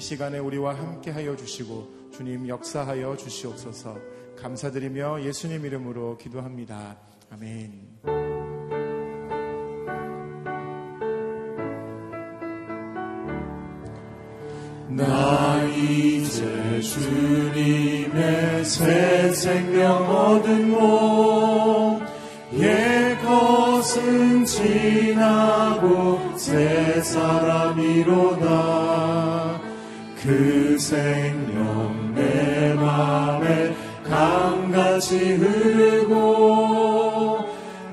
이 시간에 우리와 함께 하여 주시고 주님 역사하여 주시옵소서 감사드리며 예수님 이름으로 기도합니다. 아멘. 나 이제 주님의 새 생명 얻은 몸, 옛 것은 지나고 새 사람이로다. 그 생명 내 맘에 강같이 흐르고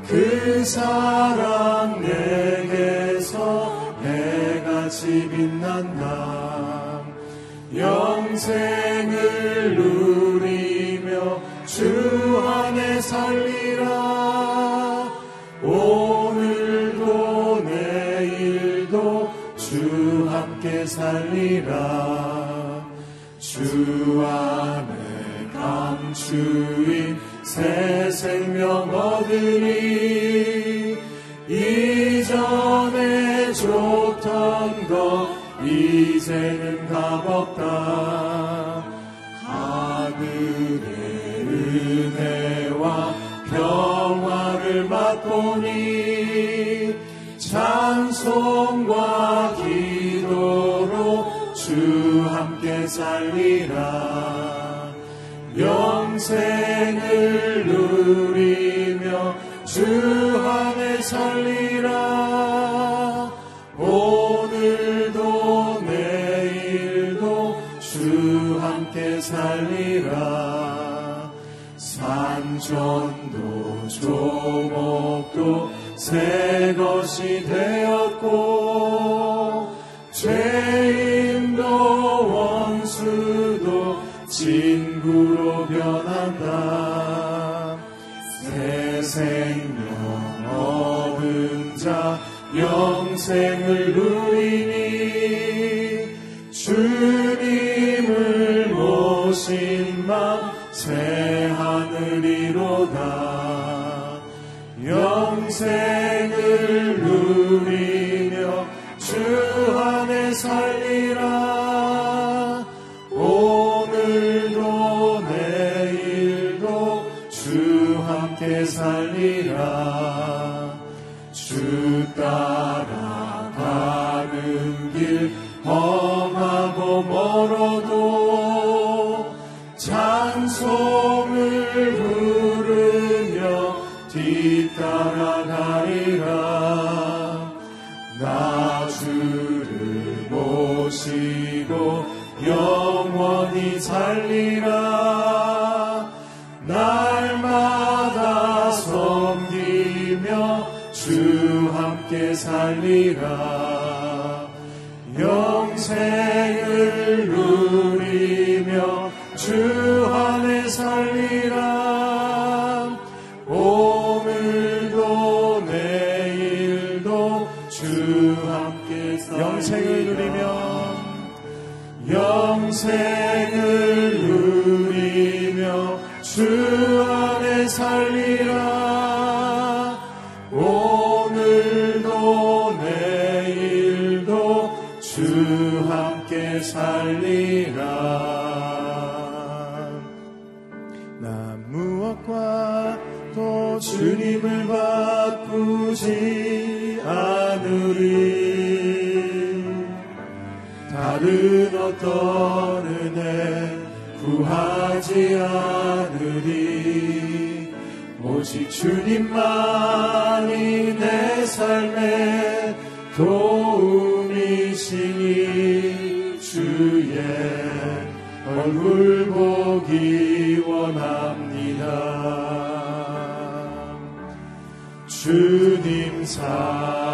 그 사랑 내게서 해같이 빛난다 영생을 누리며 주 안에 살리라. 오늘도 내일도 주 함께 살리라. 주 안에 감추인 새 생명 얻으니 이전에 좋던 것 이제는 값없다 살리라. 영생을 누리며 주 안에 살리라. 오늘도 내일도 주 함께 살리라. 산천도 조목도 새 것이 되었고 영생을 누리니 주님을 모신 맘새 하늘이로다. 영생을 누리며 주 안에 살리라. 오늘도 내일도 주 함께 살리라 주 따라가는 길 구하지 않으리. 오직 주님만이 내 삶의 도움이시니 주의 얼굴 보기 원합니다. 주님 사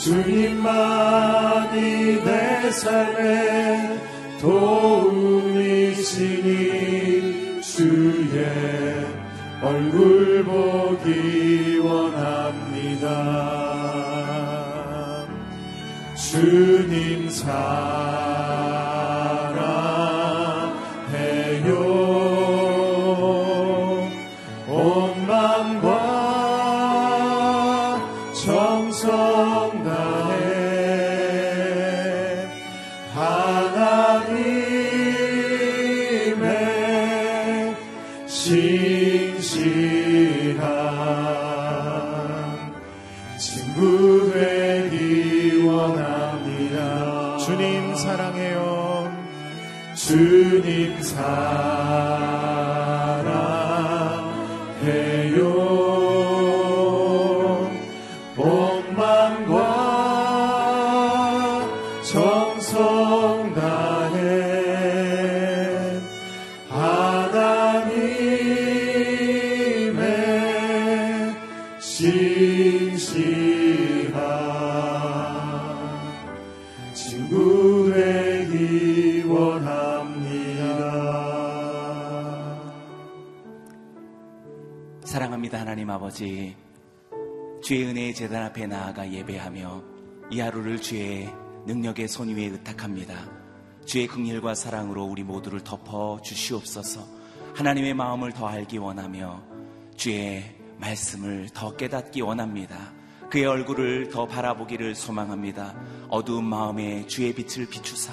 주님만이 내 삶의 도움이시니 주의 얼굴 보기 원합니다. 주님 사 주의 은혜의 재단 앞에 나아가 예배하며 이 하루를 주의 능력의 손 위에 의탁합니다. 주의 긍휼과 사랑으로 우리 모두를 덮어 주시옵소서. 하나님의 마음을 더 알기 원하며 주의 말씀을 더 깨닫기 원합니다. 그의 얼굴을 더 바라보기를 소망합니다. 어두운 마음에 주의 빛을 비추사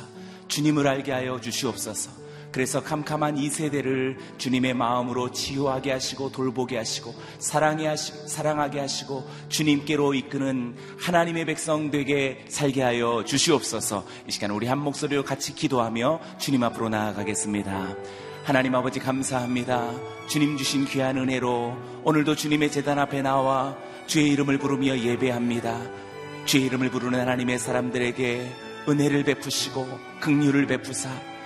주님을 알게 하여 주시옵소서. 그래서 캄캄한 이 세대를 주님의 마음으로 치유하게 하시고 돌보게 하시고 사랑해 하시, 사랑하게 하시고 주님께로 이끄는 하나님의 백성 되게 살게 하여 주시옵소서. 이 시간 우리 한 목소리로 같이 기도하며 주님 앞으로 나아가겠습니다. 하나님 아버지 감사합니다. 주님 주신 귀한 은혜로 오늘도 주님의 재단 앞에 나와 주의 이름을 부르며 예배합니다. 주의 이름을 부르는 하나님의 사람들에게 은혜를 베푸시고 긍휼을 베푸사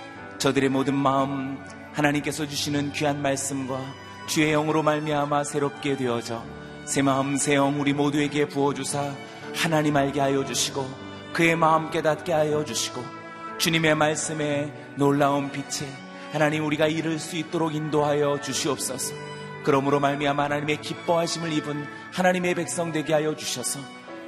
저들의 모든 마음 하나님께서 주시는 귀한 말씀과 주의 영으로 말미암아 새롭게 되어져 새 마음 새 영 우리 모두에게 부어 주사 하나님 알게 하여 주시고 그의 마음 깨닫게 하여 주시고 주님의 말씀에 놀라운 빛에 하나님 우리가 이룰 수 있도록 인도하여 주시옵소서. 그러므로 말미암아 하나님의 기뻐하심을 입은 하나님의 백성 되게 하여 주셔서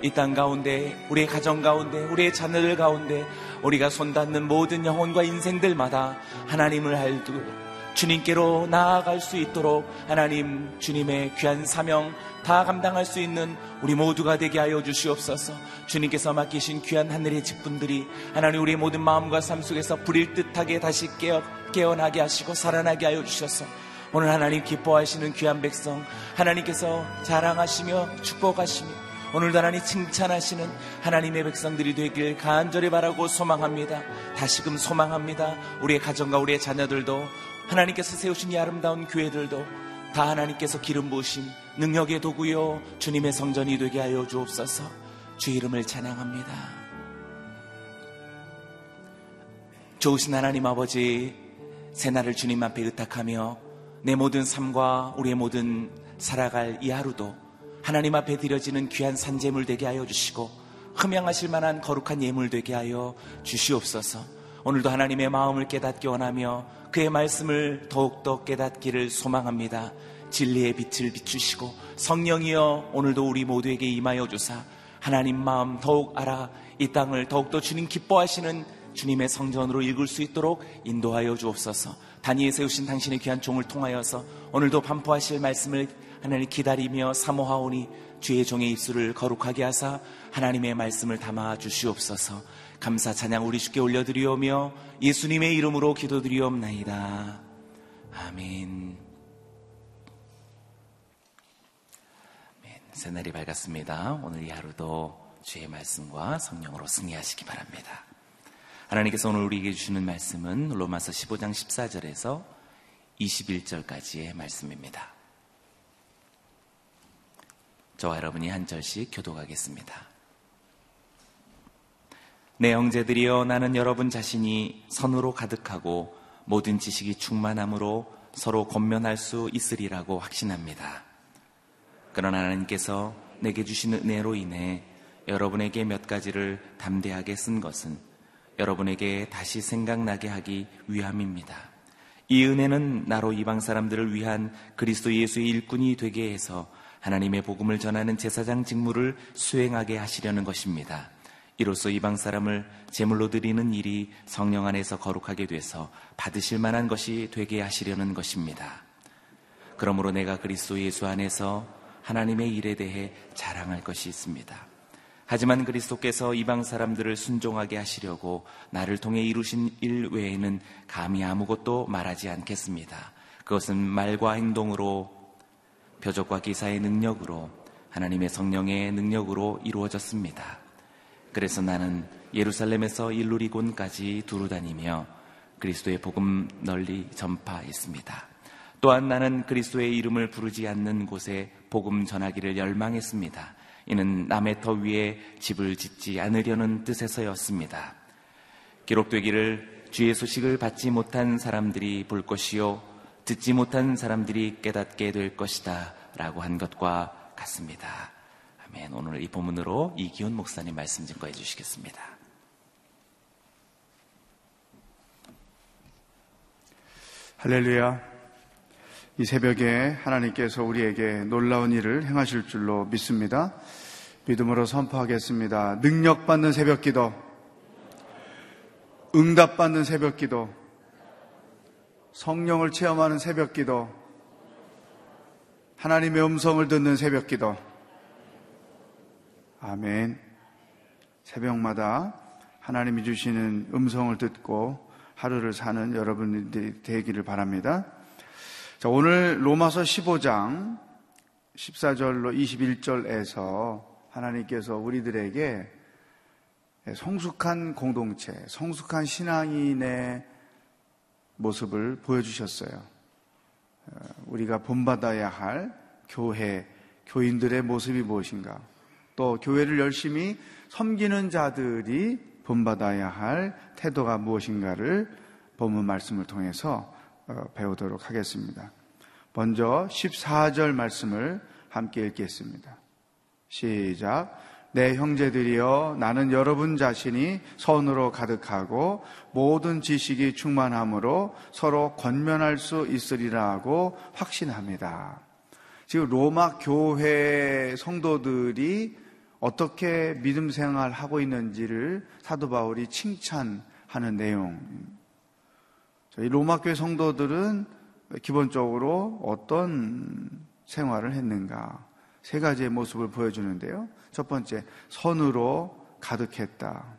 이 땅 가운데 우리의 가정 가운데 우리의 자녀들 가운데 우리가 손닿는 모든 영혼과 인생들마다 하나님을 알고 주님께로 나아갈 수 있도록 하나님 주님의 귀한 사명 다 감당할 수 있는 우리 모두가 되게 하여 주시옵소서. 주님께서 맡기신 귀한 하늘의 직분들이 하나님 우리의 모든 마음과 삶 속에서 불일 듯하게 다시 깨어, 깨어나게 하시고 살아나게 하여 주셔서 오늘 하나님 기뻐하시는 귀한 백성 하나님께서 자랑하시며 축복하시며 오늘도 하나님 칭찬하시는 하나님의 백성들이 되길 간절히 바라고 소망합니다. 다시금 소망합니다. 우리의 가정과 우리의 자녀들도 하나님께서 세우신 이 아름다운 교회들도 다 하나님께서 기름 부으신 능력의 도구요 주님의 성전이 되게 하여 주옵소서 주 이름을 찬양합니다. 좋으신 하나님 아버지 새날을 주님 앞에 의탁하며 내 모든 삶과 우리의 모든 살아갈 이 하루도 하나님 앞에 드려지는 귀한 산재물 되게 하여 주시고 흠양하실 만한 거룩한 예물 되게 하여 주시옵소서. 오늘도 하나님의 마음을 깨닫기 원하며 그의 말씀을 더욱더 깨닫기를 소망합니다. 진리의 빛을 비추시고 성령이여 오늘도 우리 모두에게 임하여 주사 하나님 마음 더욱 알아 이 땅을 더욱더 주님 기뻐하시는 주님의 성전으로 읽을 수 있도록 인도하여 주옵소서. 단위에 세우신 당신의 귀한 종을 통하여서 오늘도 반포하실 말씀을 하나님 기다리며 사모하오니 주의 종의 입술을 거룩하게 하사 하나님의 말씀을 담아 주시옵소서. 감사 찬양 우리 주께 올려드리오며 예수님의 이름으로 기도드리옵나이다. 아멘. 새날이 밝았습니다. 오늘 이 하루도 주의 말씀과 성령으로 승리하시기 바랍니다. 하나님께서 오늘 우리에게 주시는 말씀은 로마서 15장 14절에서 21절까지의 말씀입니다. 저와 여러분이 한 절씩 교도하겠습니다. 내 형제들이여 나는 여러분 자신이 선으로 가득하고 모든 지식이 충만함으로 서로 권면할 수 있으리라고 확신합니다. 그러나 하나님께서 내게 주신 은혜로 인해 여러분에게 몇 가지를 담대하게 쓴 것은 여러분에게 다시 생각나게 하기 위함입니다. 이 은혜는 나로 이방 사람들을 위한 그리스도 예수의 일꾼이 되게 해서 하나님의 복음을 전하는 제사장 직무를 수행하게 하시려는 것입니다. 이로써 이방 사람을 제물로 드리는 일이 성령 안에서 거룩하게 돼서 받으실 만한 것이 되게 하시려는 것입니다. 그러므로 내가 그리스도 예수 안에서 하나님의 일에 대해 자랑할 것이 있습니다. 하지만 그리스도께서 이방 사람들을 순종하게 하시려고 나를 통해 이루신 일 외에는 감히 아무것도 말하지 않겠습니다. 그것은 말과 행동으로 표적과 기사의 능력으로 하나님의 성령의 능력으로 이루어졌습니다. 그래서 나는 예루살렘에서 일루리곤까지 두루 다니며 그리스도의 복음 널리 전파했습니다. 또한 나는 그리스도의 이름을 부르지 않는 곳에 복음 전하기를 열망했습니다. 이는 남의 터 위에 집을 짓지 않으려는 뜻에서였습니다. 기록되기를 주의 소식을 받지 못한 사람들이 볼 것이요 듣지 못한 사람들이 깨닫게 될 것이다 라고 한 것과 같습니다. 아멘. 오늘 이 본문으로 이기훈 목사님 말씀 증거해 주시겠습니다. 할렐루야. 이 새벽에 하나님께서 우리에게 놀라운 일을 행하실 줄로 믿습니다. 믿음으로 선포하겠습니다. 능력받는 새벽 기도, 응답받는 새벽 기도, 성령을 체험하는 새벽 기도, 하나님의 음성을 듣는 새벽 기도, 아멘. 새벽마다 하나님이 주시는 음성을 듣고 하루를 사는 여러분들이 되기를 바랍니다. 자, 오늘 로마서 15장 14절로 21절에서 하나님께서 우리들에게 성숙한 공동체, 성숙한 신앙인의 모습을 보여주셨어요. 어, 우리가 본받아야 할 교회, 교인들의 모습이 무엇인가? 또 교회를 열심히 섬기는 자들이 본받아야 할 태도가 무엇인가를 본문 말씀을 통해서 어, 배우도록 하겠습니다. 먼저 14절 말씀을 함께 읽겠습니다. 시작. 내 형제들이여 나는 여러분 자신이 선으로 가득하고 모든 지식이 충만함으로 서로 권면할 수 있으리라고 확신합니다. 지금 로마 교회 성도들이 어떻게 믿음 생활 하고 있는지를 사도 바울이 칭찬하는 내용. 이 로마 교회 성도들은 기본적으로 어떤 생활을 했는가? 세 가지의 모습을 보여주는데요. 첫 번째, 선으로 가득했다.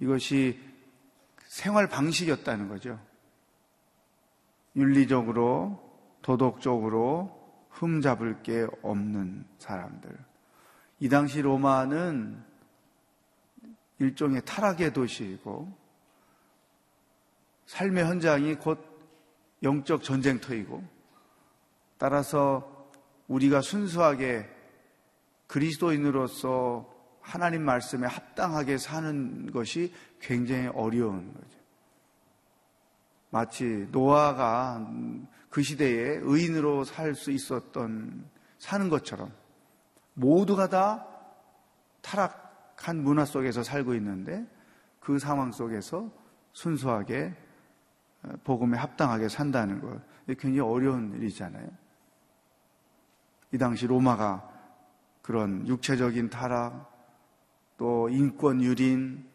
이것이 생활 방식이었다는 거죠. 윤리적으로, 도덕적으로 흠잡을 게 없는 사람들. 이 당시 로마는 일종의 타락의 도시이고 삶의 현장이 곧 영적 전쟁터이고 따라서 우리가 순수하게 그리스도인으로서 하나님 말씀에 합당하게 사는 것이 굉장히 어려운 거죠. 마치 노아가 그 시대에 의인으로 살 수 있었던 사는 것처럼 모두가 다 타락한 문화 속에서 살고 있는데 그 상황 속에서 순수하게 어, 복음에 합당하게 산다는 것 굉장히 어려운 일이잖아요. 이 당시 로마가 그런 육체적인 타락, 또 인권 유린,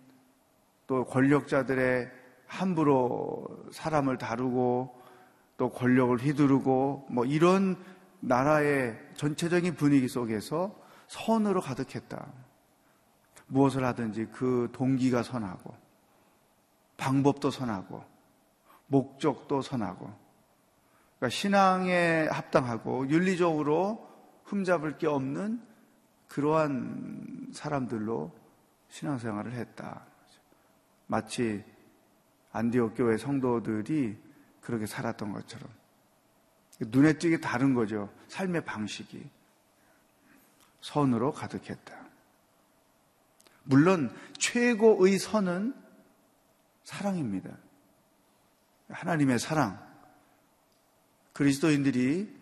또 권력자들의 함부로 사람을 다루고 또 권력을 휘두르고 뭐 이런 나라의 전체적인 분위기 속에서 선으로 가득했다. 무엇을 하든지 그 동기가 선하고, 방법도 선하고, 목적도 선하고, 그러니까 신앙에 합당하고 윤리적으로 흠잡을 게 없는 그러한 사람들로 신앙생활을 했다. 마치 안디옥 교회 성도들이 그렇게 살았던 것처럼. 눈에 띄게 다른 거죠. 삶의 방식이. 선으로 가득했다. 물론 최고의 선은 사랑입니다. 하나님의 사랑. 그리스도인들이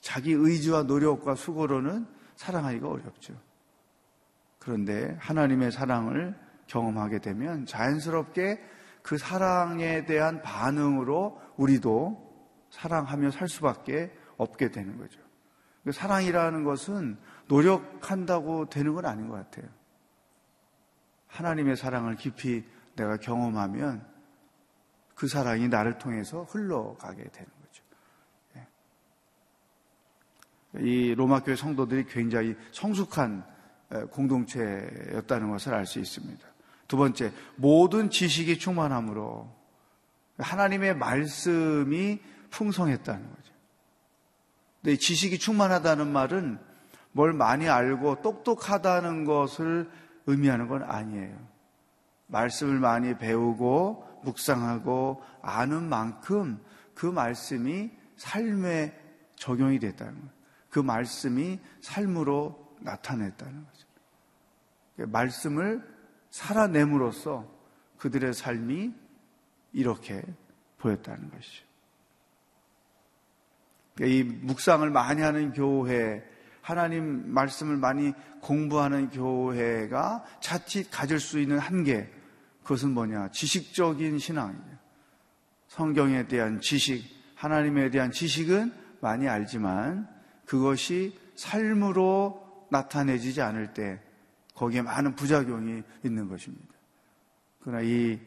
자기 의지와 노력과 수고로는 사랑하기가 어렵죠. 그런데 하나님의 사랑을 경험하게 되면 자연스럽게 그 사랑에 대한 반응으로 우리도 사랑하며 살 수밖에 없게 되는 거죠. 그 사랑이라는 것은 노력한다고 되는 건 아닌 것 같아요. 하나님의 사랑을 깊이 내가 경험하면 그 사랑이 나를 통해서 흘러가게 되는. 예. 이 로마 교회 성도들이 굉장히 성숙한 공동체였다는 것을 알 수 있습니다. 두 번째, 모든 지식이 충만함으로 하나님의 말씀이 풍성했다는 거죠. 근데 지식이 충만하다는 말은 뭘 많이 알고 똑똑하다는 것을 의미하는 건 아니에요. 말씀을 많이 배우고 묵상하고 아는 만큼 그 말씀이 삶에 적용이 됐다는 거예요. 그 말씀이 삶으로 나타냈다는 거죠. 말씀을 살아냄으로써 그들의 삶이 이렇게 보였다는 것이죠. 이 묵상을 많이 하는 교회, 하나님 말씀을 많이 공부하는 교회가 자칫 가질 수 있는 한계, 그것은 뭐냐? 지식적인 신앙이에요. 성경에 대한 지식, 하나님에 대한 지식은 많이 알지만 그것이 삶으로 나타내지지 않을 때 거기에 많은 부작용이 있는 것입니다. 그러나 이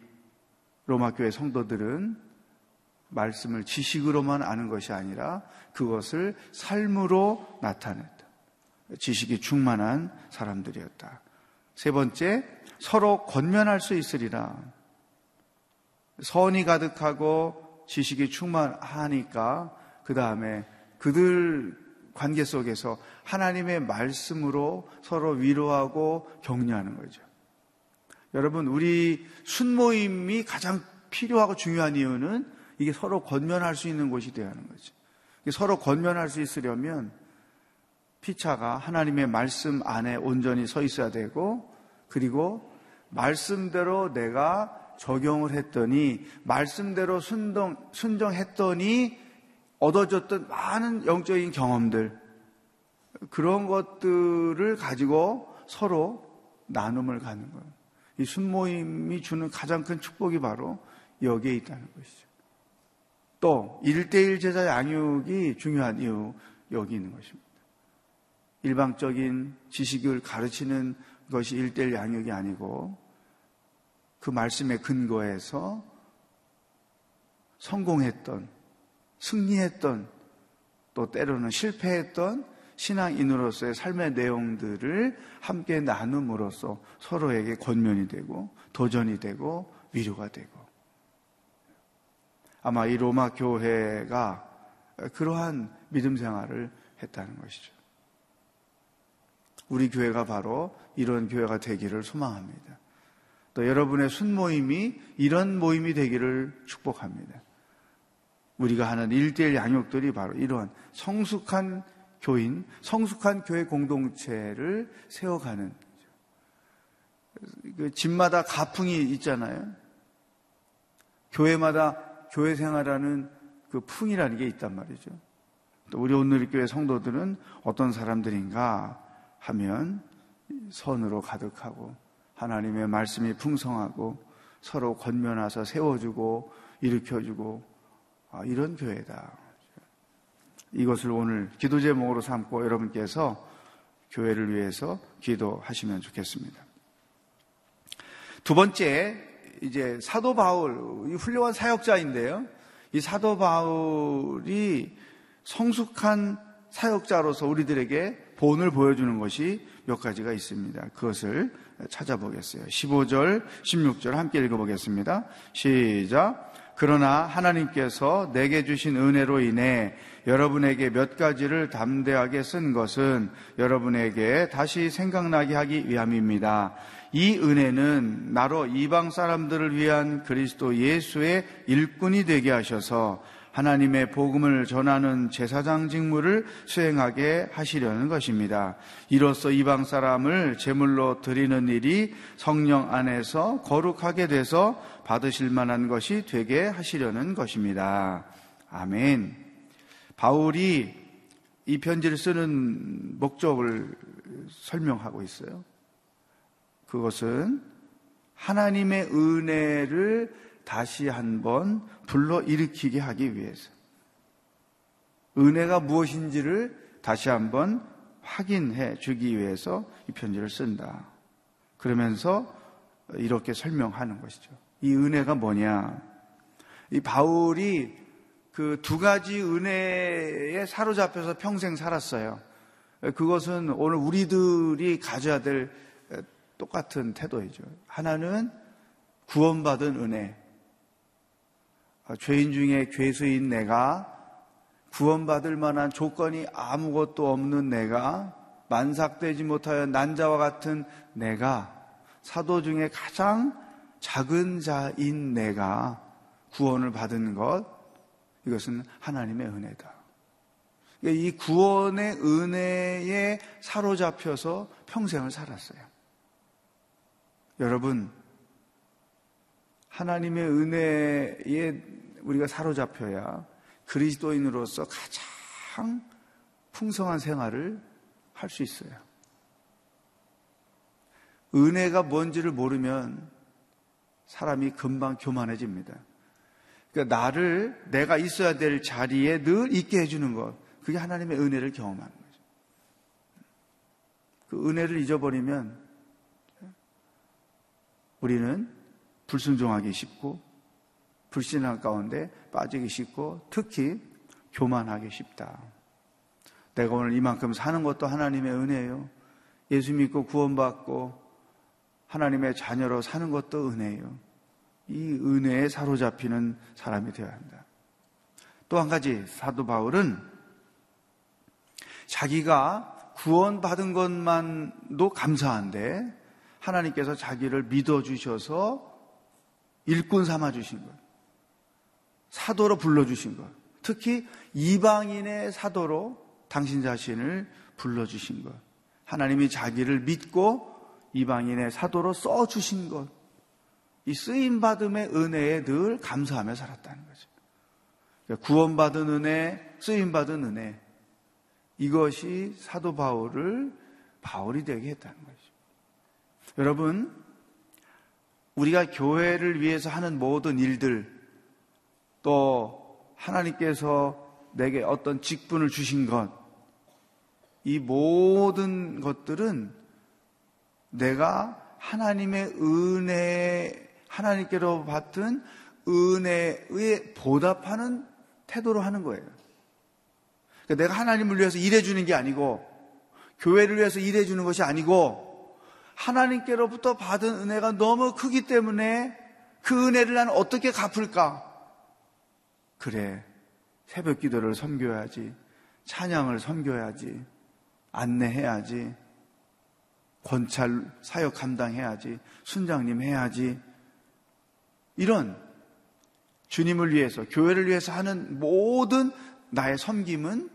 로마 교회 성도들은 말씀을 지식으로만 아는 것이 아니라 그것을 삶으로 나타냈다. 지식이 충만한 사람들이었다. 세 번째, 서로 권면할 수 있으리라. 선이 가득하고 지식이 충만하니까 그 다음에 그들 관계 속에서 하나님의 말씀으로 서로 위로하고 격려하는 거죠. 여러분, 우리 순모임이 가장 필요하고 중요한 이유는 이게 서로 권면할 수 있는 곳이 되어야 하는 거죠. 서로 권면할 수 있으려면 피차가 하나님의 말씀 안에 온전히 서 있어야 되고 그리고 말씀대로 내가 적용을 했더니 말씀대로 순동, 순정했더니 얻어졌던 많은 영적인 경험들 그런 것들을 가지고 서로 나눔을 가는 거예요. 이 순모임이 주는 가장 큰 축복이 바로 여기에 있다는 것이죠. 또 1대1 제자 양육이 중요한 이유 여기 있는 것입니다. 일방적인 지식을 가르치는 것이 1대1 양육이 아니고 그 말씀의 근거에서 성공했던 승리했던 또 때로는 실패했던 신앙인으로서의 삶의 내용들을 함께 나눔으로써 서로에게 권면이 되고 도전이 되고 위로가 되고 아마 이 로마 교회가 그러한 믿음 생활을 했다는 것이죠. 우리 교회가 바로 이런 교회가 되기를 소망합니다. 또 여러분의 순모임이 이런 모임이 되기를 축복합니다. 우리가 하는 일대일 양육들이 바로 이러한 성숙한 교인, 성숙한 교회 공동체를 세워가는 그 집마다 가풍이 있잖아요. 교회마다 교회 생활하는 그 풍이라는 게 있단 말이죠. 또 우리 오늘 교회 성도들은 어떤 사람들인가 하면 선으로 가득하고 하나님의 말씀이 풍성하고 서로 권면하서 세워주고 일으켜주고 아, 이런 교회다. 이것을 오늘 기도 제목으로 삼고 여러분께서 교회를 위해서 기도하시면 좋겠습니다. 두 번째, 이제 사도 바울, 이 훌륭한 사역자인데요. 이 사도 바울이 성숙한 사역자로서 우리들에게 본을 보여주는 것이 몇 가지가 있습니다. 그것을 찾아보겠어요. 15절, 16절 함께 읽어보겠습니다. 시작. 그러나 하나님께서 내게 주신 은혜로 인해 여러분에게 몇 가지를 담대하게 쓴 것은 여러분에게 다시 생각나게 하기 위함입니다. 이 은혜는 나로 이방 사람들을 위한 그리스도 예수의 일꾼이 되게 하셔서 하나님의 복음을 전하는 제사장 직무를 수행하게 하시려는 것입니다. 이로써 이방 사람을 제물로 드리는 일이 성령 안에서 거룩하게 돼서 받으실 만한 것이 되게 하시려는 것입니다. 아멘. 바울이 이 편지를 쓰는 목적을 설명하고 있어요. 그것은 하나님의 은혜를 다시 한번 불러 일으키게 하기 위해서. 은혜가 무엇인지를 다시 한번 확인해 주기 위해서 이 편지를 쓴다. 그러면서 이렇게 설명하는 것이죠. 이 은혜가 뭐냐? 이 바울이 그 두 가지 은혜에 사로잡혀서 평생 살았어요. 그것은 오늘 우리들이 가져야 될 똑같은 태도이죠. 하나는 구원받은 은혜. 죄인 중에 죄수인 내가 구원받을 만한 조건이 아무것도 없는 내가 만삭되지 못하여 난자와 같은 내가 사도 중에 가장 작은 자인 내가 구원을 받은 것 이것은 하나님의 은혜다. 이 구원의 은혜에 사로잡혀서 평생을 살았어요. 여러분, 하나님의 은혜에 우리가 사로잡혀야 그리스도인으로서 가장 풍성한 생활을 할 수 있어요. 은혜가 뭔지를 모르면 사람이 금방 교만해집니다. 그러니까 나를 내가 있어야 될 자리에 늘 있게 해주는 것, 그게 하나님의 은혜를 경험하는 거죠. 그 은혜를 잊어버리면 우리는 불순종하기 쉽고 불신앙 가운데 빠지기 쉽고 특히 교만하기 쉽다. 내가 오늘 이만큼 사는 것도 하나님의 은혜예요. 예수 믿고 구원받고 하나님의 자녀로 사는 것도 은혜예요. 이 은혜에 사로잡히는 사람이 되어야 한다. 또 한 가지 사도 바울은 자기가 구원받은 것만도 감사한데 하나님께서 자기를 믿어주셔서 일꾼 삼아 주신 것. 사도로 불러 주신 것. 특히 이방인의 사도로 당신 자신을 불러 주신 것. 하나님이 자기를 믿고 이방인의 사도로 써 주신 것. 이 쓰임 받음의 은혜에 늘 감사하며 살았다는 거죠. 그러니까 구원받은 은혜, 쓰임 받은 은혜. 이것이 사도 바울을 바울이 되게 했다는 거죠. 여러분, 우리가 교회를 위해서 하는 모든 일들, 또 하나님께서 내게 어떤 직분을 주신 것, 이 모든 것들은 내가 하나님의 은혜, 하나님께로 받은 은혜에 보답하는 태도로 하는 거예요. 그러니까 내가 하나님을 위해서 일해주는 게 아니고, 교회를 위해서 일해주는 것이 아니고, 하나님께로부터 받은 은혜가 너무 크기 때문에 그 은혜를 나는 어떻게 갚을까? 그래. 새벽 기도를 섬겨야지. 찬양을 섬겨야지. 안내해야지. 권찰 사역 감당해야지. 순장님 해야지. 이런 주님을 위해서, 교회를 위해서 하는 모든 나의 섬김은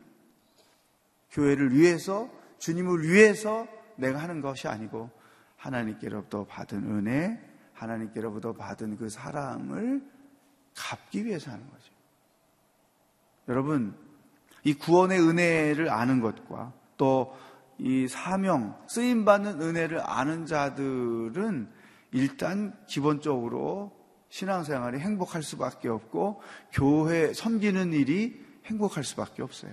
교회를 위해서, 주님을 위해서 내가 하는 것이 아니고 하나님께로부터 받은 은혜, 하나님께로부터 받은 그 사랑을 갚기 위해서 하는 거죠. 여러분, 이 구원의 은혜를 아는 것과 또 이 사명, 쓰임받는 은혜를 아는 자들은 일단 기본적으로 신앙생활이 행복할 수밖에 없고 교회 섬기는 일이 행복할 수밖에 없어요.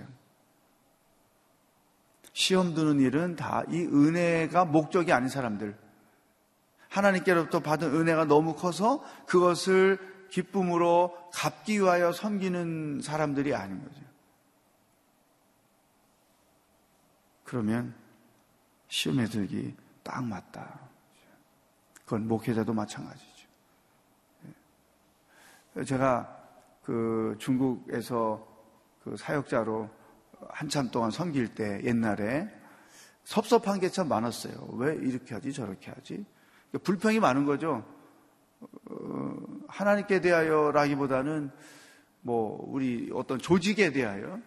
시험 드는 일은 다 이 은혜가 목적이 아닌 사람들. 하나님께로부터 받은 은혜가 너무 커서 그것을 기쁨으로 갚기 위하여 섬기는 사람들이 아닌 거죠. 그러면 시험에 들기 딱 맞다. 그건 목회자도 마찬가지죠. 제가 그 중국에서 그 사역자로 한참 동안 섬길 때 옛날에 섭섭한 게 참 많았어요. 왜 이렇게 하지 저렇게 하지? 그러니까 불평이 많은 거죠. 어, 하나님께 대하여라기보다는 뭐 우리 어떤 조직에 대하여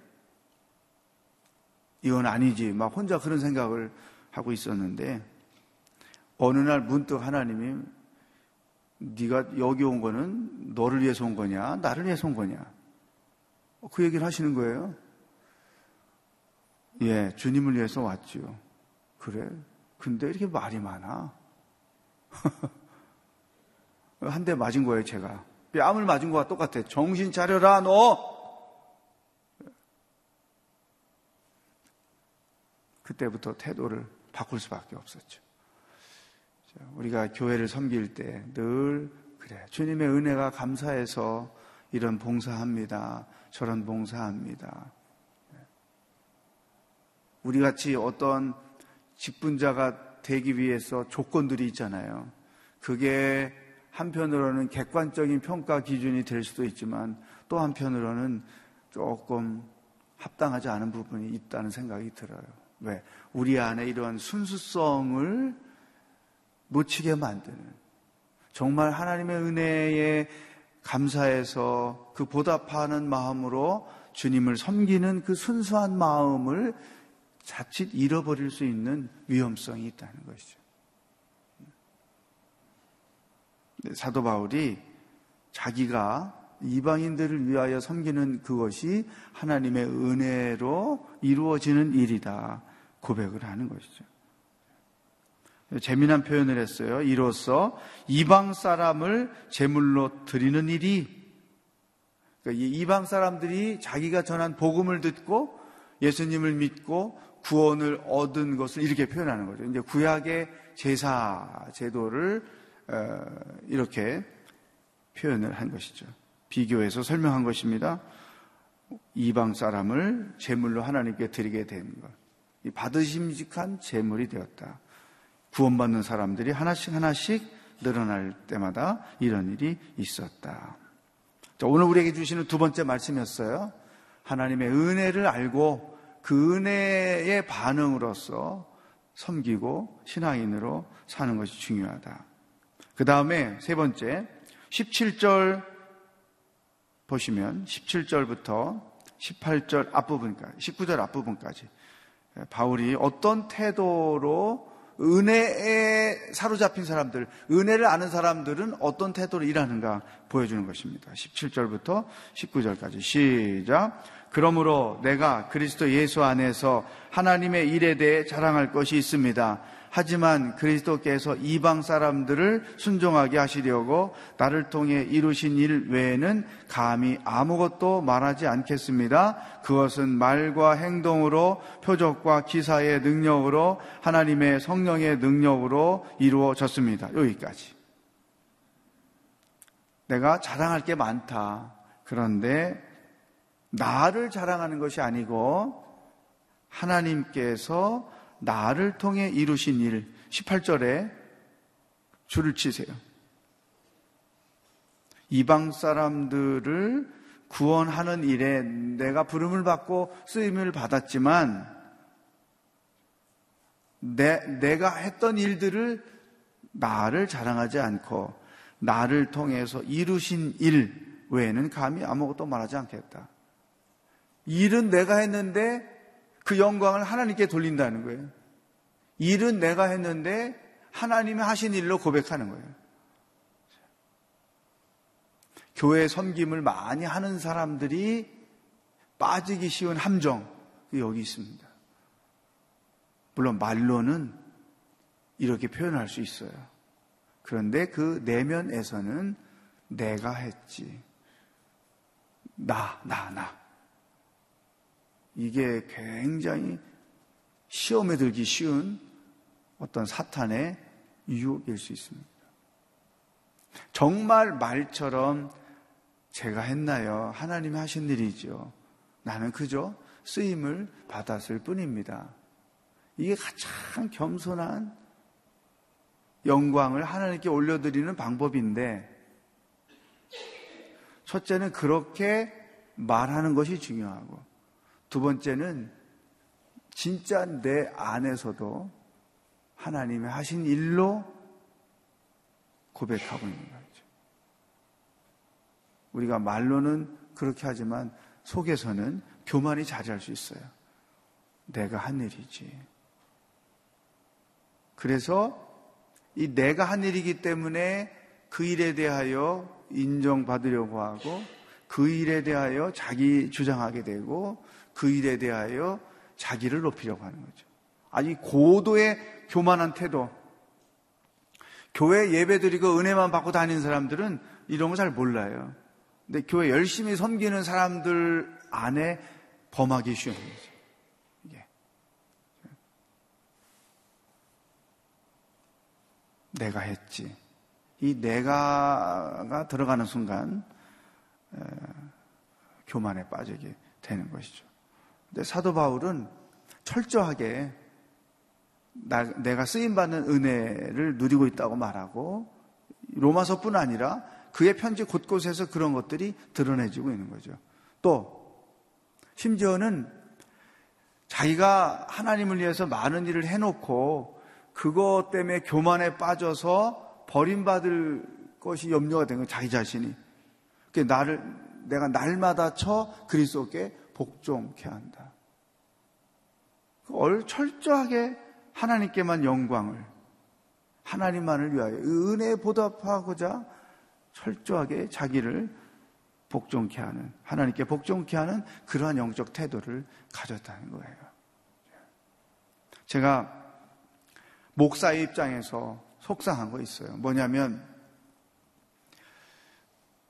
이건 아니지 막 혼자 그런 생각을 하고 있었는데 어느 날 문득 하나님이 네가 여기 온 거는 너를 위해서 온 거냐 나를 위해서 온 거냐 그 얘기를 하시는 거예요. 예, 주님을 위해서 왔지요. 그래. 근데 이렇게 말이 많아. 한 대 맞은 거예요, 제가. 뺨을 맞은 거와 똑같아. 정신 차려라, 너! 그때부터 태도를 바꿀 수밖에 없었죠. 우리가 교회를 섬길 때 늘 그래 주님의 은혜가 감사해서 이런 봉사합니다. 저런 봉사합니다. 우리 같이 어떤 직분자가 되기 위해서 조건들이 있잖아요. 그게 한편으로는 객관적인 평가 기준이 될 수도 있지만 또 한편으로는 조금 합당하지 않은 부분이 있다는 생각이 들어요. 왜? 우리 안에 이러한 순수성을 묻히게 만드는 정말 하나님의 은혜에 감사해서 그 보답하는 마음으로 주님을 섬기는 그 순수한 마음을 자칫 잃어버릴 수 있는 위험성이 있다는 것이죠. 사도 바울이 자기가 이방인들을 위하여 섬기는 그것이 하나님의 은혜로 이루어지는 일이다 고백을 하는 것이죠. 재미난 표현을 했어요. 이로써 이방 사람을 제물로 드리는 일이 그러니까 이방 사람들이 자기가 전한 복음을 듣고 예수님을 믿고 구원을 얻은 것을 이렇게 표현하는 거죠. 이제 구약의 제사 제도를 어, 이렇게 표현을 한 것이죠. 비교해서 설명한 것입니다. 이방 사람을 제물로 하나님께 드리게 된 것. 받으심직한 제물이 되었다. 구원받는 사람들이 하나씩 하나씩 늘어날 때마다 이런 일이 있었다. 자, 오늘 우리에게 주시는 두 번째 말씀이었어요. 하나님의 은혜를 알고 그 은혜의 반응으로서 섬기고 신앙인으로 사는 것이 중요하다. 그 다음에 세 번째, 17절 보시면 17절부터 18절 앞부분까지, 19절 앞부분까지 바울이 어떤 태도로 은혜에 사로잡힌 사람들, 은혜를 아는 사람들은 어떤 태도로 일하는가 보여주는 것입니다. 17절부터 19절까지 시작. 그러므로 내가 그리스도 예수 안에서 하나님의 일에 대해 자랑할 것이 있습니다. 하지만 그리스도께서 이방 사람들을 순종하게 하시려고 나를 통해 이루신 일 외에는 감히 아무것도 말하지 않겠습니다. 그것은 말과 행동으로 표적과 기사의 능력으로 하나님의 성령의 능력으로 이루어졌습니다. 여기까지. 내가 자랑할 게 많다. 그런데 나를 자랑하는 것이 아니고 하나님께서 나를 통해 이루신 일 18절에 줄을 치세요. 이방 사람들을 구원하는 일에 내가 부름을 받고 쓰임을 받았지만 내, 내가 했던 일들을 나를 자랑하지 않고 나를 통해서 이루신 일 외에는 감히 아무것도 말하지 않겠다. 일은 내가 했는데 그 영광을 하나님께 돌린다는 거예요. 일은 내가 했는데 하나님이 하신 일로 고백하는 거예요. 교회 섬김을 많이 하는 사람들이 빠지기 쉬운 함정 여기 있습니다. 물론 말로는 이렇게 표현할 수 있어요. 그런데 그 내면에서는 내가 했지. 나, 나, 나. 이게 굉장히 시험에 들기 쉬운 어떤 사탄의 유혹일 수 있습니다. 정말 말처럼 제가 했나요? 하나님이 하신 일이죠. 나는 그저 쓰임을 받았을 뿐입니다. 이게 가장 겸손한 영광을 하나님께 올려드리는 방법인데, 첫째는 그렇게 말하는 것이 중요하고, 두 번째는 진짜 내 안에서도 하나님이 하신 일로 고백하고 있는 거죠. 우리가 말로는 그렇게 하지만 속에서는 교만이 자리할 수 있어요. 내가 한 일이지. 그래서 이 내가 한 일이기 때문에 그 일에 대하여 인정받으려고 하고 그 일에 대하여 자기 주장하게 되고 그 일에 대하여 자기를 높이려고 하는 거죠. 아니 고도의 교만한 태도. 교회 예배드리고 은혜만 받고 다니는 사람들은 이런 거 잘 몰라요. 근데 교회 열심히 섬기는 사람들 안에 범하기 쉬운 거죠. 이게. 내가 했지. 이 내가가 들어가는 순간 에, 교만에 빠지게 되는 것이죠. 근데 사도 바울은 철저하게 나, 내가 쓰임받는 은혜를 누리고 있다고 말하고 로마서뿐 아니라 그의 편지 곳곳에서 그런 것들이 드러내지고 있는 거죠. 또 심지어는 자기가 하나님을 위해서 많은 일을 해놓고 그것 때문에 교만에 빠져서 버림받을 것이 염려가 된 거예요. 자기 자신이. 나를 내가 날마다 쳐 그리스도께 복종케 한다. 철저하게 하나님께만 영광을 하나님만을 위하여 은혜에 보답하고자 철저하게 자기를 복종케 하는 하나님께 복종케 하는 그러한 영적 태도를 가졌다는 거예요. 제가 목사의 입장에서 속상한 거 있어요. 뭐냐면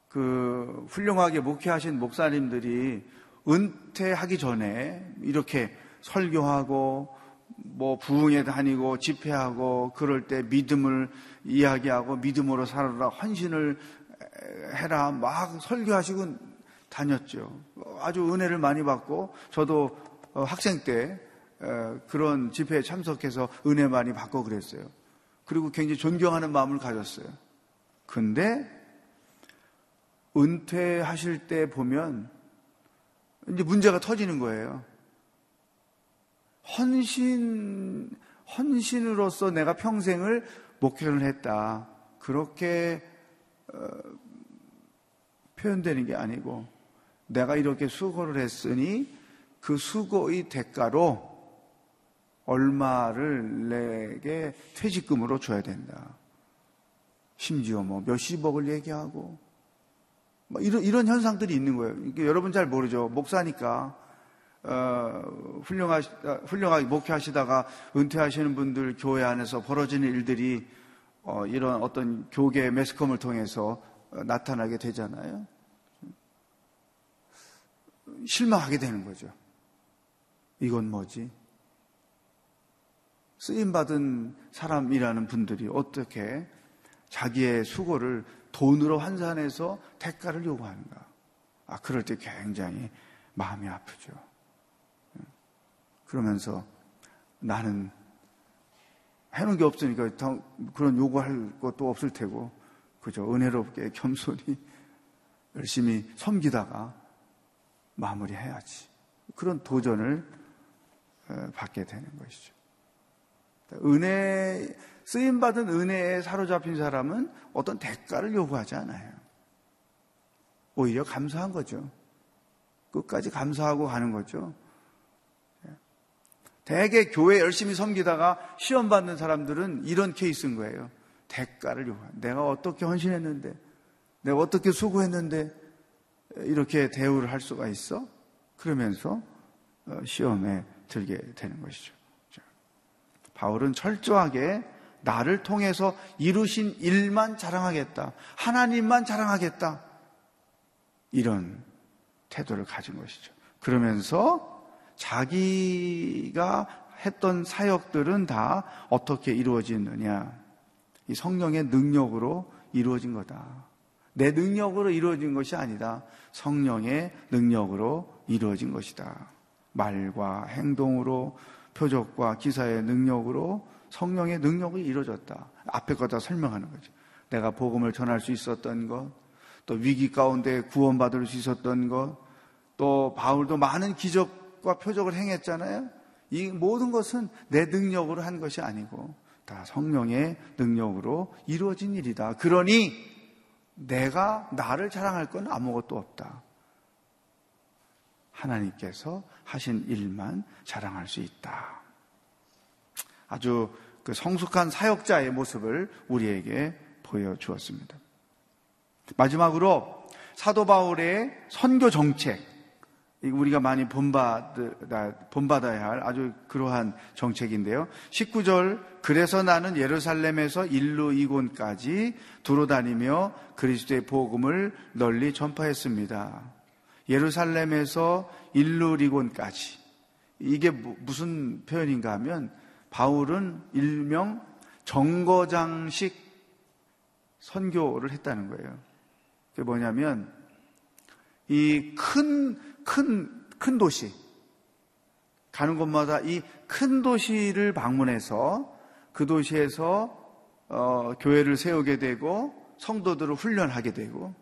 그 훌륭하게 목회하신 목사님들이 은퇴하기 전에 이렇게 설교하고 뭐 부흥에 다니고 집회하고 그럴 때 믿음을 이야기하고 믿음으로 살아라 헌신을 해라 막 설교하시고 다녔죠. 아주 은혜를 많이 받고 저도 어, 학생 때 어, 그런 집회에 참석해서 은혜 많이 받고 그랬어요. 그리고 굉장히 존경하는 마음을 가졌어요. 근데 은퇴하실 때 보면 이제 문제가 터지는 거예요. 헌신, 헌신으로서 내가 평생을 목회를 했다. 그렇게 어, 표현되는 게 아니고 내가 이렇게 수고를 했으니 그 수고의 대가로 얼마를 내게 퇴직금으로 줘야 된다. 심지어 뭐 몇십억을 얘기하고 뭐 이런 이런 현상들이 있는 거예요. 여러분 잘 모르죠. 목사니까 어, 훌륭하 훌륭하게 목회하시다가 은퇴하시는 분들 교회 안에서 벌어지는 일들이 어, 이런 어떤 교계 매스컴을 통해서 어, 나타나게 되잖아요. 실망하게 되는 거죠. 이건 뭐지? 쓰임받은 사람이라는 분들이 어떻게 자기의 수고를 돈으로 환산해서 대가를 요구하는가? 아, 그럴 때 굉장히 마음이 아프죠. 그러면서 나는 해놓은 게 없으니까 그런 요구할 것도 없을 테고, 그죠? 은혜롭게 겸손히 열심히 섬기다가 마무리해야지. 그런 도전을 받게 되는 것이죠. 은혜, 쓰임받은 은혜에 사로잡힌 사람은 어떤 대가를 요구하지 않아요. 오히려 감사한 거죠. 끝까지 감사하고 가는 거죠. 대개 교회 열심히 섬기다가 시험 받는 사람들은 이런 케이스인 거예요. 대가를 요구. 내가 어떻게 헌신했는데, 내가 어떻게 수고했는데 이렇게 대우를 할 수가 있어? 그러면서 어, 시험에 들게 되는 것이죠. 바울은 철저하게 나를 통해서 이루신 일만 자랑하겠다. 하나님만 자랑하겠다. 이런 태도를 가진 것이죠. 그러면서 자기가 했던 사역들은 다 어떻게 이루어지느냐. 이 성령의 능력으로 이루어진 거다. 내 능력으로 이루어진 것이 아니다. 성령의 능력으로 이루어진 것이다. 말과 행동으로 표적과 기사의 능력으로 성령의 능력이 이루어졌다. 앞에 거 다 설명하는 거죠. 내가 복음을 전할 수 있었던 것, 또 위기 가운데 구원받을 수 있었던 것, 또 바울도 많은 기적과 표적을 행했잖아요. 이 모든 것은 내 능력으로 한 것이 아니고 다 성령의 능력으로 이루어진 일이다. 그러니 내가 나를 자랑할 건 아무것도 없다. 하나님께서 하신 일만 자랑할 수 있다. 아주 그 성숙한 사역자의 모습을 우리에게 보여주었습니다. 마지막으로 사도 바울의 선교 정책, 우리가 많이 본받아, 본받아야 할 아주 그러한 정책인데요. 19절, 그래서 나는 예루살렘에서 일루 이곤까지 두루 다니며 그리스도의 복음을 널리 전파했습니다. 예루살렘에서 일루 이곤까지. 이게 무슨 표현인가 하면 바울은 일명 정거장식 선교를 했다는 거예요. 그게 뭐냐면 이 큰, 큰, 큰 도시, 가는 곳마다 이 큰 도시를 방문해서 그 도시에서 어, 교회를 세우게 되고 성도들을 훈련하게 되고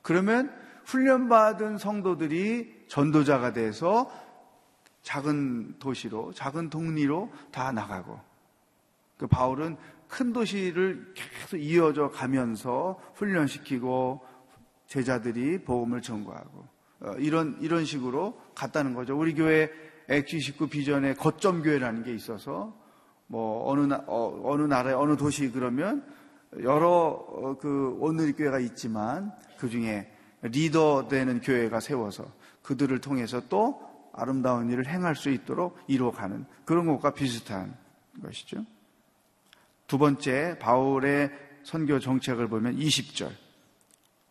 그러면 훈련받은 성도들이 전도자가 돼서 작은 도시로, 작은 동리로 다 나가고 그 바울은 큰 도시를 계속 이어져 가면서 훈련시키고 제자들이 복음을 전거하고 어, 이런 이런 식으로 갔다는 거죠. 우리 교회 X29 비전에 거점 교회라는 게 있어서 뭐 어느 나, 어, 느 나라에 어느 도시 그러면 여러 어, 그 오늘 교회가 있지만 그 중에 리더 되는 교회가 세워서 그들을 통해서 또 아름다운 일을 행할 수 있도록 이루어가는 그런 것과 비슷한 것이죠. 두 번째 바울의 선교 정책을 보면 20절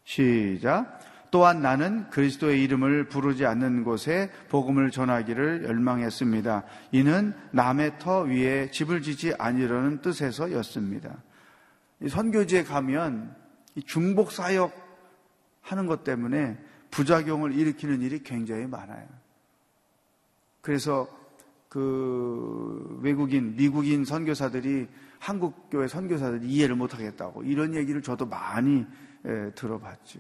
시작 또한 나는 그리스도의 이름을 부르지 않는 곳에 복음을 전하기를 열망했습니다. 이는 남의 터 위에 집을 지지 아니려는 뜻에서였습니다. 선교지에 가면 중복 사역 하는 것 때문에 부작용을 일으키는 일이 굉장히 많아요. 그래서 그 외국인, 미국인 선교사들이 한국 교회 선교사들이 이해를 못 하겠다고 이런 얘기를 저도 많이 예, 들어봤죠.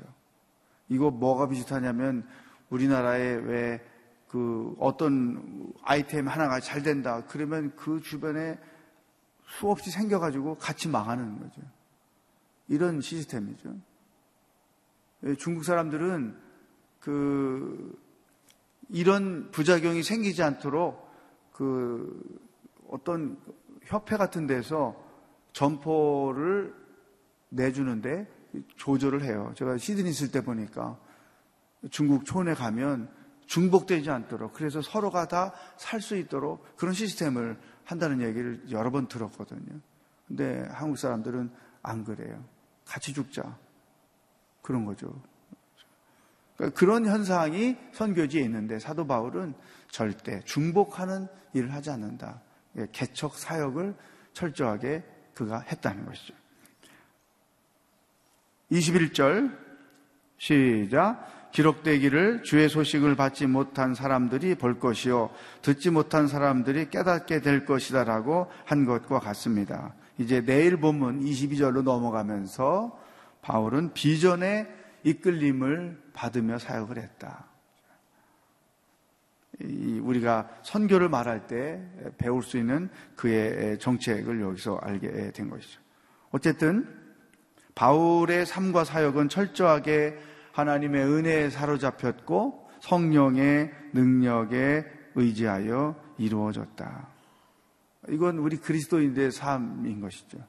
이거 뭐가 비슷하냐면 우리나라에 왜 그 어떤 아이템 하나가 잘 된다 그러면 그 주변에 수없이 생겨가지고 같이 망하는 거죠. 이런 시스템이죠. 예, 중국 사람들은 그 이런 부작용이 생기지 않도록 그 어떤 협회 같은 데서 점포를 내주는데 조절을 해요. 제가 시드니 있을 때 보니까 중국 촌에 가면 중복되지 않도록 그래서 서로가 다 살 수 있도록 그런 시스템을 한다는 얘기를 여러 번 들었거든요. 근데 한국 사람들은 안 그래요. 같이 죽자. 그런 거죠. 그러니까 그런 현상이 선교지에 있는데 사도 바울은 절대 중복하는 일을 하지 않는다. 예, 개척 사역을 철저하게 그가 했다는 것이죠. 21절 시작 기록되기를 주의 소식을 받지 못한 사람들이 볼 것이요 듣지 못한 사람들이 깨닫게 될 것이다라고 한 것과 같습니다. 이제 내일 본문 22절로 넘어가면서 바울은 비전의 이끌림을 받으며 사역을 했다. 우리가 선교를 말할 때 배울 수 있는 그의 정책을 여기서 알게 된 것이죠. 어쨌든 바울의 삶과 사역은 철저하게 하나님의 은혜에 사로잡혔고 성령의 능력에 의지하여 이루어졌다. 이건 우리 그리스도인들의 삶인 것이죠.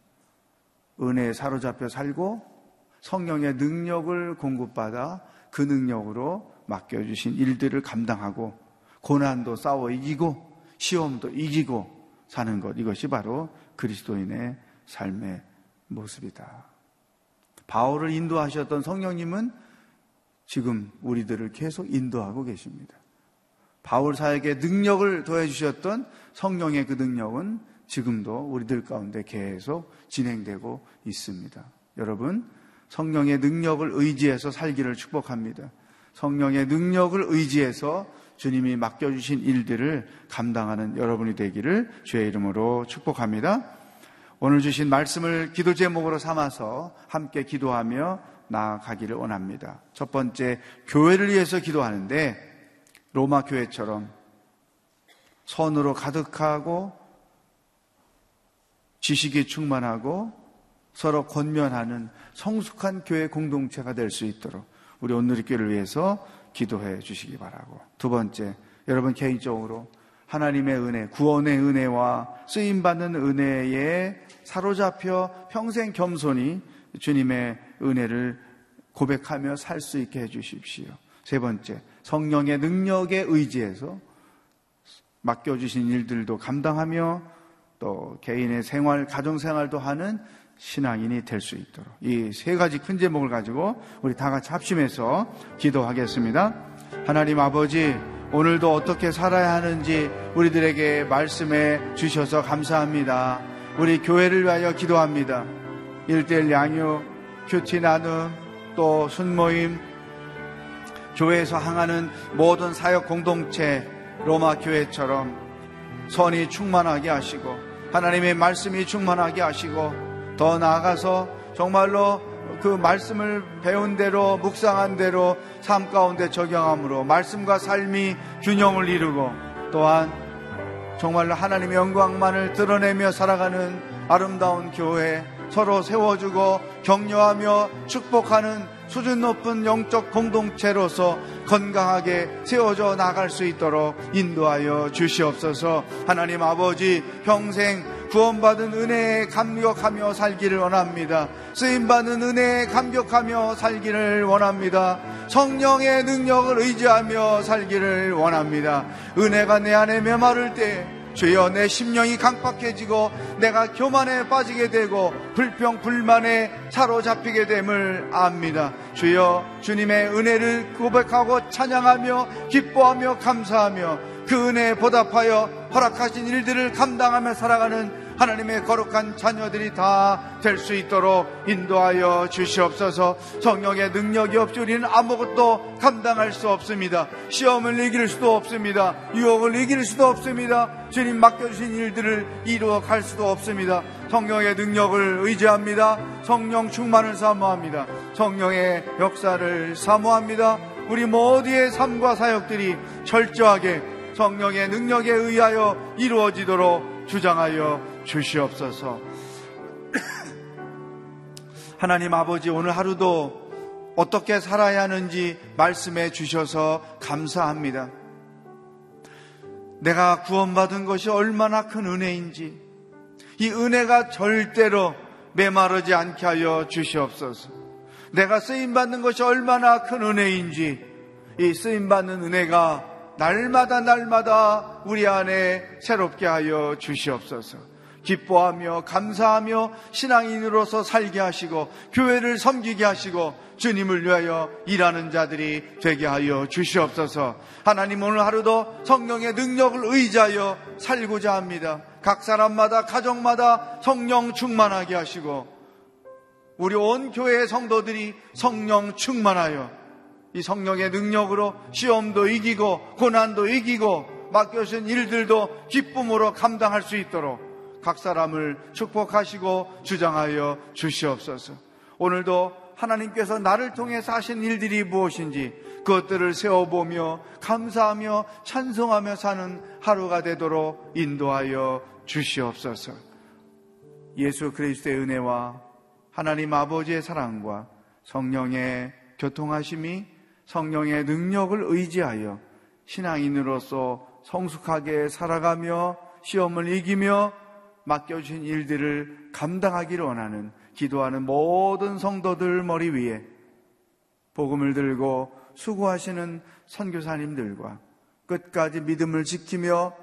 은혜에 사로잡혀 살고 성령의 능력을 공급받아 그 능력으로 맡겨주신 일들을 감당하고 고난도 싸워 이기고 시험도 이기고 사는 것 이것이 바로 그리스도인의 삶의 모습이다. 바울을 인도하셨던 성령님은 지금 우리들을 계속 인도하고 계십니다. 바울 사에게 능력을 더해 주셨던 성령의 그 능력은 지금도 우리들 가운데 계속 진행되고 있습니다. 여러분, 성령의 능력을 의지해서 살기를 축복합니다. 성령의 능력을 의지해서 주님이 맡겨주신 일들을 감당하는 여러분이 되기를 주의 이름으로 축복합니다. 오늘 주신 말씀을 기도 제목으로 삼아서 함께 기도하며 나아가기를 원합니다. 첫 번째, 교회를 위해서 기도하는데 로마 교회처럼 선으로 가득하고 지식이 충만하고 서로 권면하는 성숙한 교회 공동체가 될 수 있도록 우리 오늘의 교회를 위해서 기도해 주시기 바라고. 두 번째, 여러분 개인적으로 하나님의 은혜, 구원의 은혜와 쓰임받는 은혜에 사로잡혀 평생 겸손히 주님의 은혜를 고백하며 살 수 있게 해 주십시오. 세 번째, 성령의 능력에 의지해서 맡겨주신 일들도 감당하며 또 개인의 생활, 가정생활도 하는 신앙인이 될 수 있도록 이 세 가지 큰 제목을 가지고 우리 다 같이 합심해서 기도하겠습니다. 하나님 아버지, 오늘도 어떻게 살아야 하는지 우리들에게 말씀해 주셔서 감사합니다. 우리 교회를 위하여 기도합니다. 일대일 양육, 큐티 나눔, 또 순모임, 교회에서 항하는 모든 사역 공동체, 로마 교회처럼 선이 충만하게 하시고, 하나님의 말씀이 충만하게 하시고, 더 나아가서 정말로 그 말씀을 배운 대로 묵상한 대로 삶 가운데 적용함으로 말씀과 삶이 균형을 이루고 또한 정말로 하나님의 영광만을 드러내며 살아가는 아름다운 교회 서로 세워주고 격려하며 축복하는 수준 높은 영적 공동체로서 건강하게 세워져 나갈 수 있도록 인도하여 주시옵소서. 하나님 아버지 평생 구원받은 은혜에 감격하며 살기를 원합니다. 쓰임받은 은혜에 감격하며 살기를 원합니다. 성령의 능력을 의지하며 살기를 원합니다. 은혜가 내 안에 메마를 때 주여 내 심령이 강팍해지고 내가 교만에 빠지게 되고 불평 불만에 사로잡히게 됨을 압니다. 주여 주님의 은혜를 고백하고 찬양하며 기뻐하며 감사하며 그 은혜에 보답하여 허락하신 일들을 감당하며 살아가는 하나님의 거룩한 자녀들이 다 될 수 있도록 인도하여 주시옵소서 성령의 능력이 없이 우리는 아무것도 감당할 수 없습니다. 시험을 이길 수도 없습니다. 유혹을 이길 수도 없습니다. 주님 맡겨주신 일들을 이루어 갈 수도 없습니다. 성령의 능력을 의지합니다. 성령 충만을 사모합니다. 성령의 역사를 사모합니다. 우리 모두의 삶과 사역들이 철저하게 성령의 능력에 의하여 이루어지도록 주장하여 주시옵소서. 하나님 아버지 오늘 하루도 어떻게 살아야 하는지 말씀해 주셔서 감사합니다. 내가 구원받은 것이 얼마나 큰 은혜인지 이 은혜가 절대로 메마르지 않게 하여 주시옵소서. 내가 쓰임받는 것이 얼마나 큰 은혜인지 이 쓰임받는 은혜가 날마다 날마다 우리 안에 새롭게 하여 주시옵소서. 기뻐하며 감사하며 신앙인으로서 살게 하시고 교회를 섬기게 하시고 주님을 위하여 일하는 자들이 되게 하여 주시옵소서. 하나님 오늘 하루도 성령의 능력을 의지하여 살고자 합니다. 각 사람마다 가정마다 성령 충만하게 하시고 우리 온 교회의 성도들이 성령 충만하여 이 성령의 능력으로 시험도 이기고 고난도 이기고 맡겨진 일들도 기쁨으로 감당할 수 있도록 각 사람을 축복하시고 주장하여 주시옵소서. 오늘도 하나님께서 나를 통해서 하신 일들이 무엇인지 그것들을 세워보며 감사하며 찬송하며 사는 하루가 되도록 인도하여 주시옵소서. 예수 그리스도의 은혜와 하나님 아버지의 사랑과 성령의 교통하심이 성령의 능력을 의지하여 신앙인으로서 성숙하게 살아가며 시험을 이기며 맡겨주신 일들을 감당하기를 원하는 기도하는 모든 성도들 머리 위에 복음을 들고 수고하시는 선교사님들과 끝까지 믿음을 지키며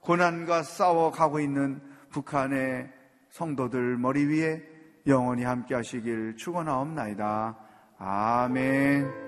고난과 싸워가고 있는 북한의 성도들 머리 위에 영원히 함께 하시길 축원하옵나이다. 아멘.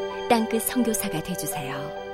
땅끝 성교사가 되주세요